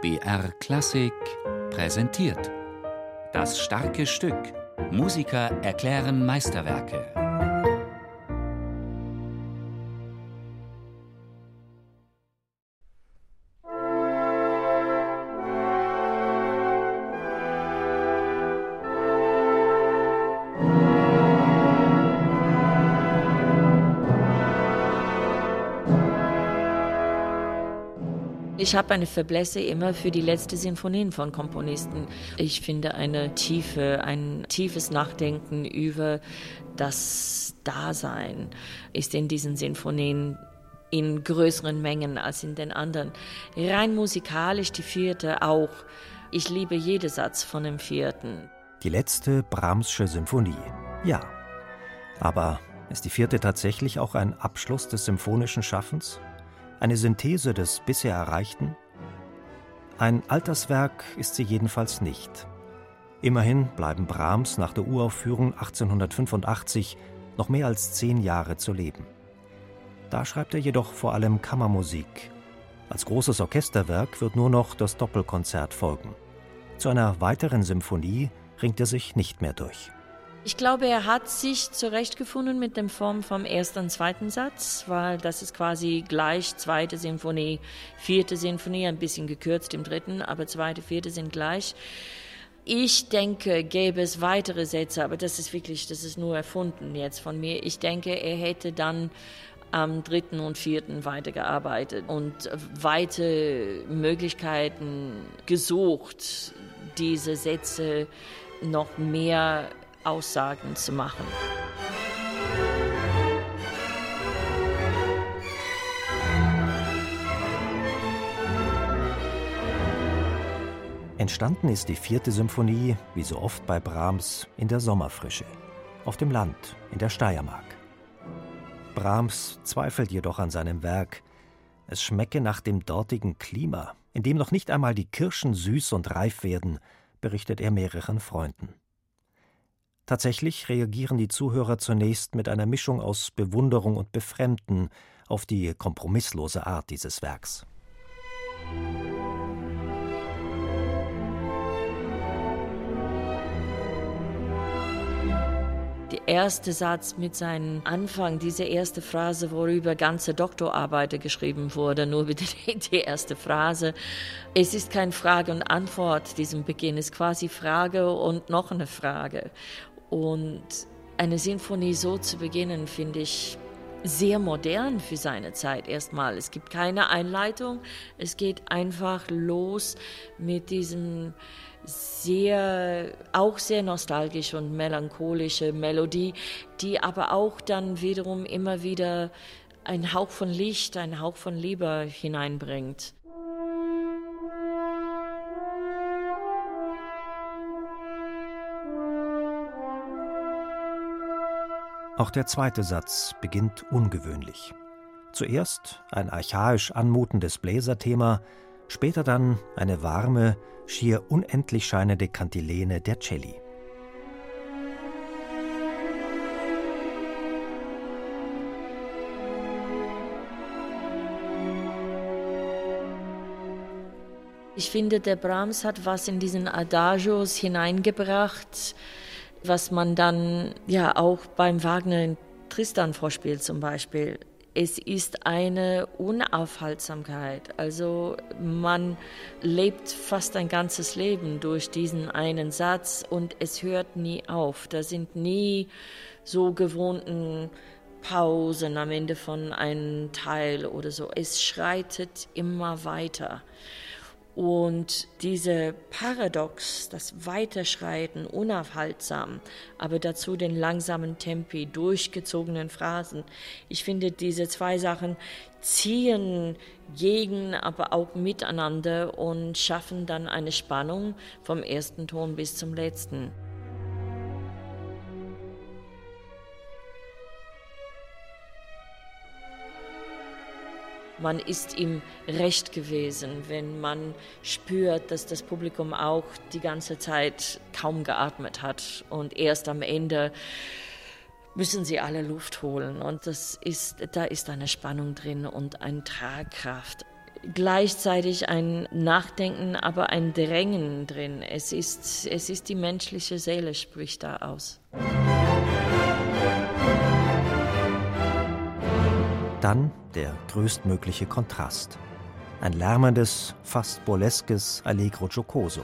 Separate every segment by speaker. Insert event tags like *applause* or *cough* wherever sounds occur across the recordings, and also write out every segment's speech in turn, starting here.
Speaker 1: BR Klassik präsentiert. Das starke Stück. Musiker erklären Meisterwerke.
Speaker 2: Ich habe eine Fäblesse immer für die letzte Sinfonien von Komponisten. Ich finde eine Tiefe, ein tiefes Nachdenken über das Dasein ist in diesen Sinfonien in größeren Mengen als in den anderen. Rein musikalisch die vierte auch. Ich liebe jeden Satz von dem vierten.
Speaker 3: Die letzte Brahmsche Symphonie. Ja. Aber ist die vierte tatsächlich auch ein Abschluss des symphonischen Schaffens? Eine Synthese des bisher Erreichten? Ein Alterswerk ist sie jedenfalls nicht. Immerhin bleiben Brahms nach der Uraufführung 1885 noch mehr als zehn Jahre zu leben. Da schreibt er jedoch vor allem Kammermusik. Als großes Orchesterwerk wird nur noch das Doppelkonzert folgen. Zu einer weiteren Symphonie ringt er sich nicht mehr durch.
Speaker 2: Ich glaube, er hat sich zurechtgefunden mit dem Form vom ersten und zweiten Satz, weil das ist quasi gleich zweite Sinfonie, vierte Sinfonie, ein bisschen gekürzt im dritten, aber zweite, vierte sind gleich. Ich denke, gäbe es weitere Sätze, aber das ist wirklich, das ist nur erfunden jetzt von mir. Ich denke, er hätte dann am dritten und vierten weitergearbeitet und weite Möglichkeiten gesucht, diese Sätze noch mehr Aussagen zu machen.
Speaker 3: Entstanden ist die vierte Symphonie, wie so oft bei Brahms, in der Sommerfrische, auf dem Land, in der Steiermark. Brahms zweifelt jedoch an seinem Werk. Es schmecke nach dem dortigen Klima, in dem noch nicht einmal die Kirschen süß und reif werden, berichtet er mehreren Freunden. Tatsächlich reagieren die Zuhörer zunächst mit einer Mischung aus Bewunderung und Befremden auf die kompromisslose Art dieses Werks.
Speaker 2: Der erste Satz mit seinem Anfang, diese erste Phrase, worüber ganze Doktorarbeiten geschrieben wurde, nur bitte *laughs* die erste Phrase. Es ist kein Frage und Antwort, diesem Beginn, es ist quasi Frage und noch eine Frage. Und eine Sinfonie so zu beginnen, finde ich sehr modern für seine Zeit erstmal. Es gibt keine Einleitung, es geht einfach los mit diesem sehr, auch sehr nostalgisch und melancholische Melodie, die aber auch dann wiederum immer wieder einen Hauch von Licht, einen Hauch von Liebe hineinbringt.
Speaker 3: Auch der zweite Satz beginnt ungewöhnlich. Zuerst ein archaisch anmutendes Bläserthema, später dann eine warme, schier unendlich scheinende Kantilene der Celli.
Speaker 2: Ich finde, der Brahms hat was in diesen Adagios hineingebracht, was man dann ja auch beim Wagner in Tristan vorspielt zum Beispiel. Es ist eine Unaufhaltsamkeit. Also man lebt fast ein ganzes Leben durch diesen einen Satz und es hört nie auf. Da sind nie so gewohnten Pausen am Ende von einem Teil oder so. Es schreitet immer weiter. Und diese Paradox, das Weiterschreiten, unaufhaltsam, aber dazu den langsamen Tempi, durchgezogenen Phrasen. Ich finde, diese zwei Sachen ziehen gegen, aber auch miteinander und schaffen dann eine Spannung vom ersten Ton bis zum letzten. Man ist ihm recht gewesen, wenn man spürt, dass das Publikum auch die ganze Zeit kaum geatmet hat und erst am Ende müssen sie alle Luft holen und das ist, da ist eine Spannung drin und eine Tragkraft. gleichzeitig ein Nachdenken, aber ein Drängen drin. Es ist, es ist die menschliche Seele, spricht da aus.
Speaker 3: Dann der größtmögliche Kontrast. Ein lärmendes, fast burleskes Allegro giocoso.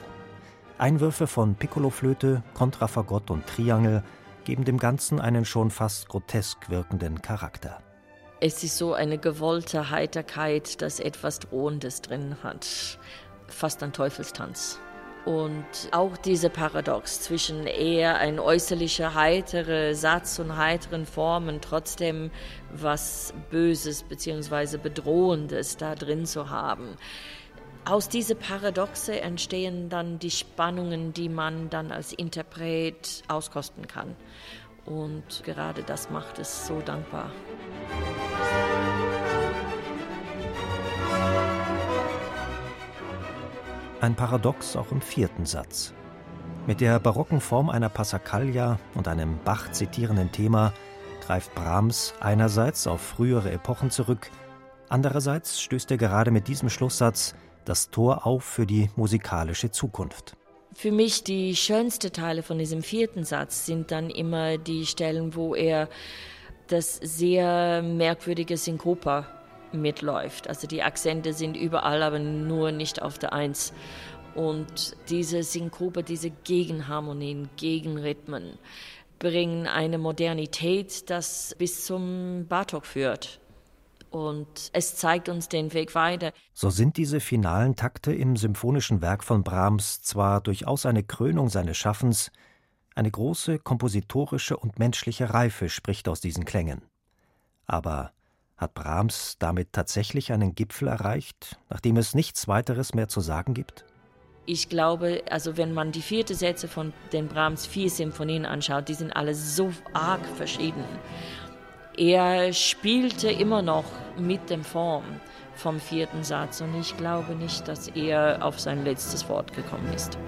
Speaker 3: Einwürfe von Piccoloflöte, Kontrafagott und Triangel geben dem Ganzen einen schon fast grotesk wirkenden Charakter.
Speaker 2: Es ist so eine gewollte Heiterkeit, das etwas Drohendes drin hat. Fast ein Teufelstanz. Und auch diese Paradox zwischen eher ein äußerlicher heitere Satz und heiteren Formen, trotzdem was Böses bzw. Bedrohendes da drin zu haben. Aus dieser Paradoxe entstehen dann die Spannungen, die man dann als Interpret auskosten kann. Und gerade das macht es so dankbar.
Speaker 3: Ein Paradox auch im vierten Satz. Mit der barocken Form einer Passacaglia und einem Bach zitierenden Thema greift Brahms einerseits auf frühere Epochen zurück, andererseits stößt er gerade mit diesem Schlusssatz das Tor auf für die musikalische Zukunft.
Speaker 2: Für mich die schönsten Teile von diesem vierten Satz sind dann immer die Stellen, wo er das sehr merkwürdige Synkopa mitläuft. Also die Akzente sind überall, aber nur nicht auf der Eins. Und diese Synkope, diese Gegenharmonien, Gegenrhythmen bringen eine Modernität, das bis zum Bartok führt. Und es zeigt uns den Weg weiter.
Speaker 3: So sind diese finalen Takte im symphonischen Werk von Brahms zwar durchaus eine Krönung seines Schaffens, eine große kompositorische und menschliche Reife spricht aus diesen Klängen. Aber hat Brahms damit tatsächlich einen Gipfel erreicht, nachdem es nichts weiteres mehr zu sagen gibt?
Speaker 2: Ich glaube, also wenn man die vierte Sätze von den Brahms vier Symphonien anschaut, die sind alle so arg verschieden. Er spielte immer noch mit der Form vom vierten Satz und ich glaube nicht, dass er auf sein letztes Wort gekommen ist.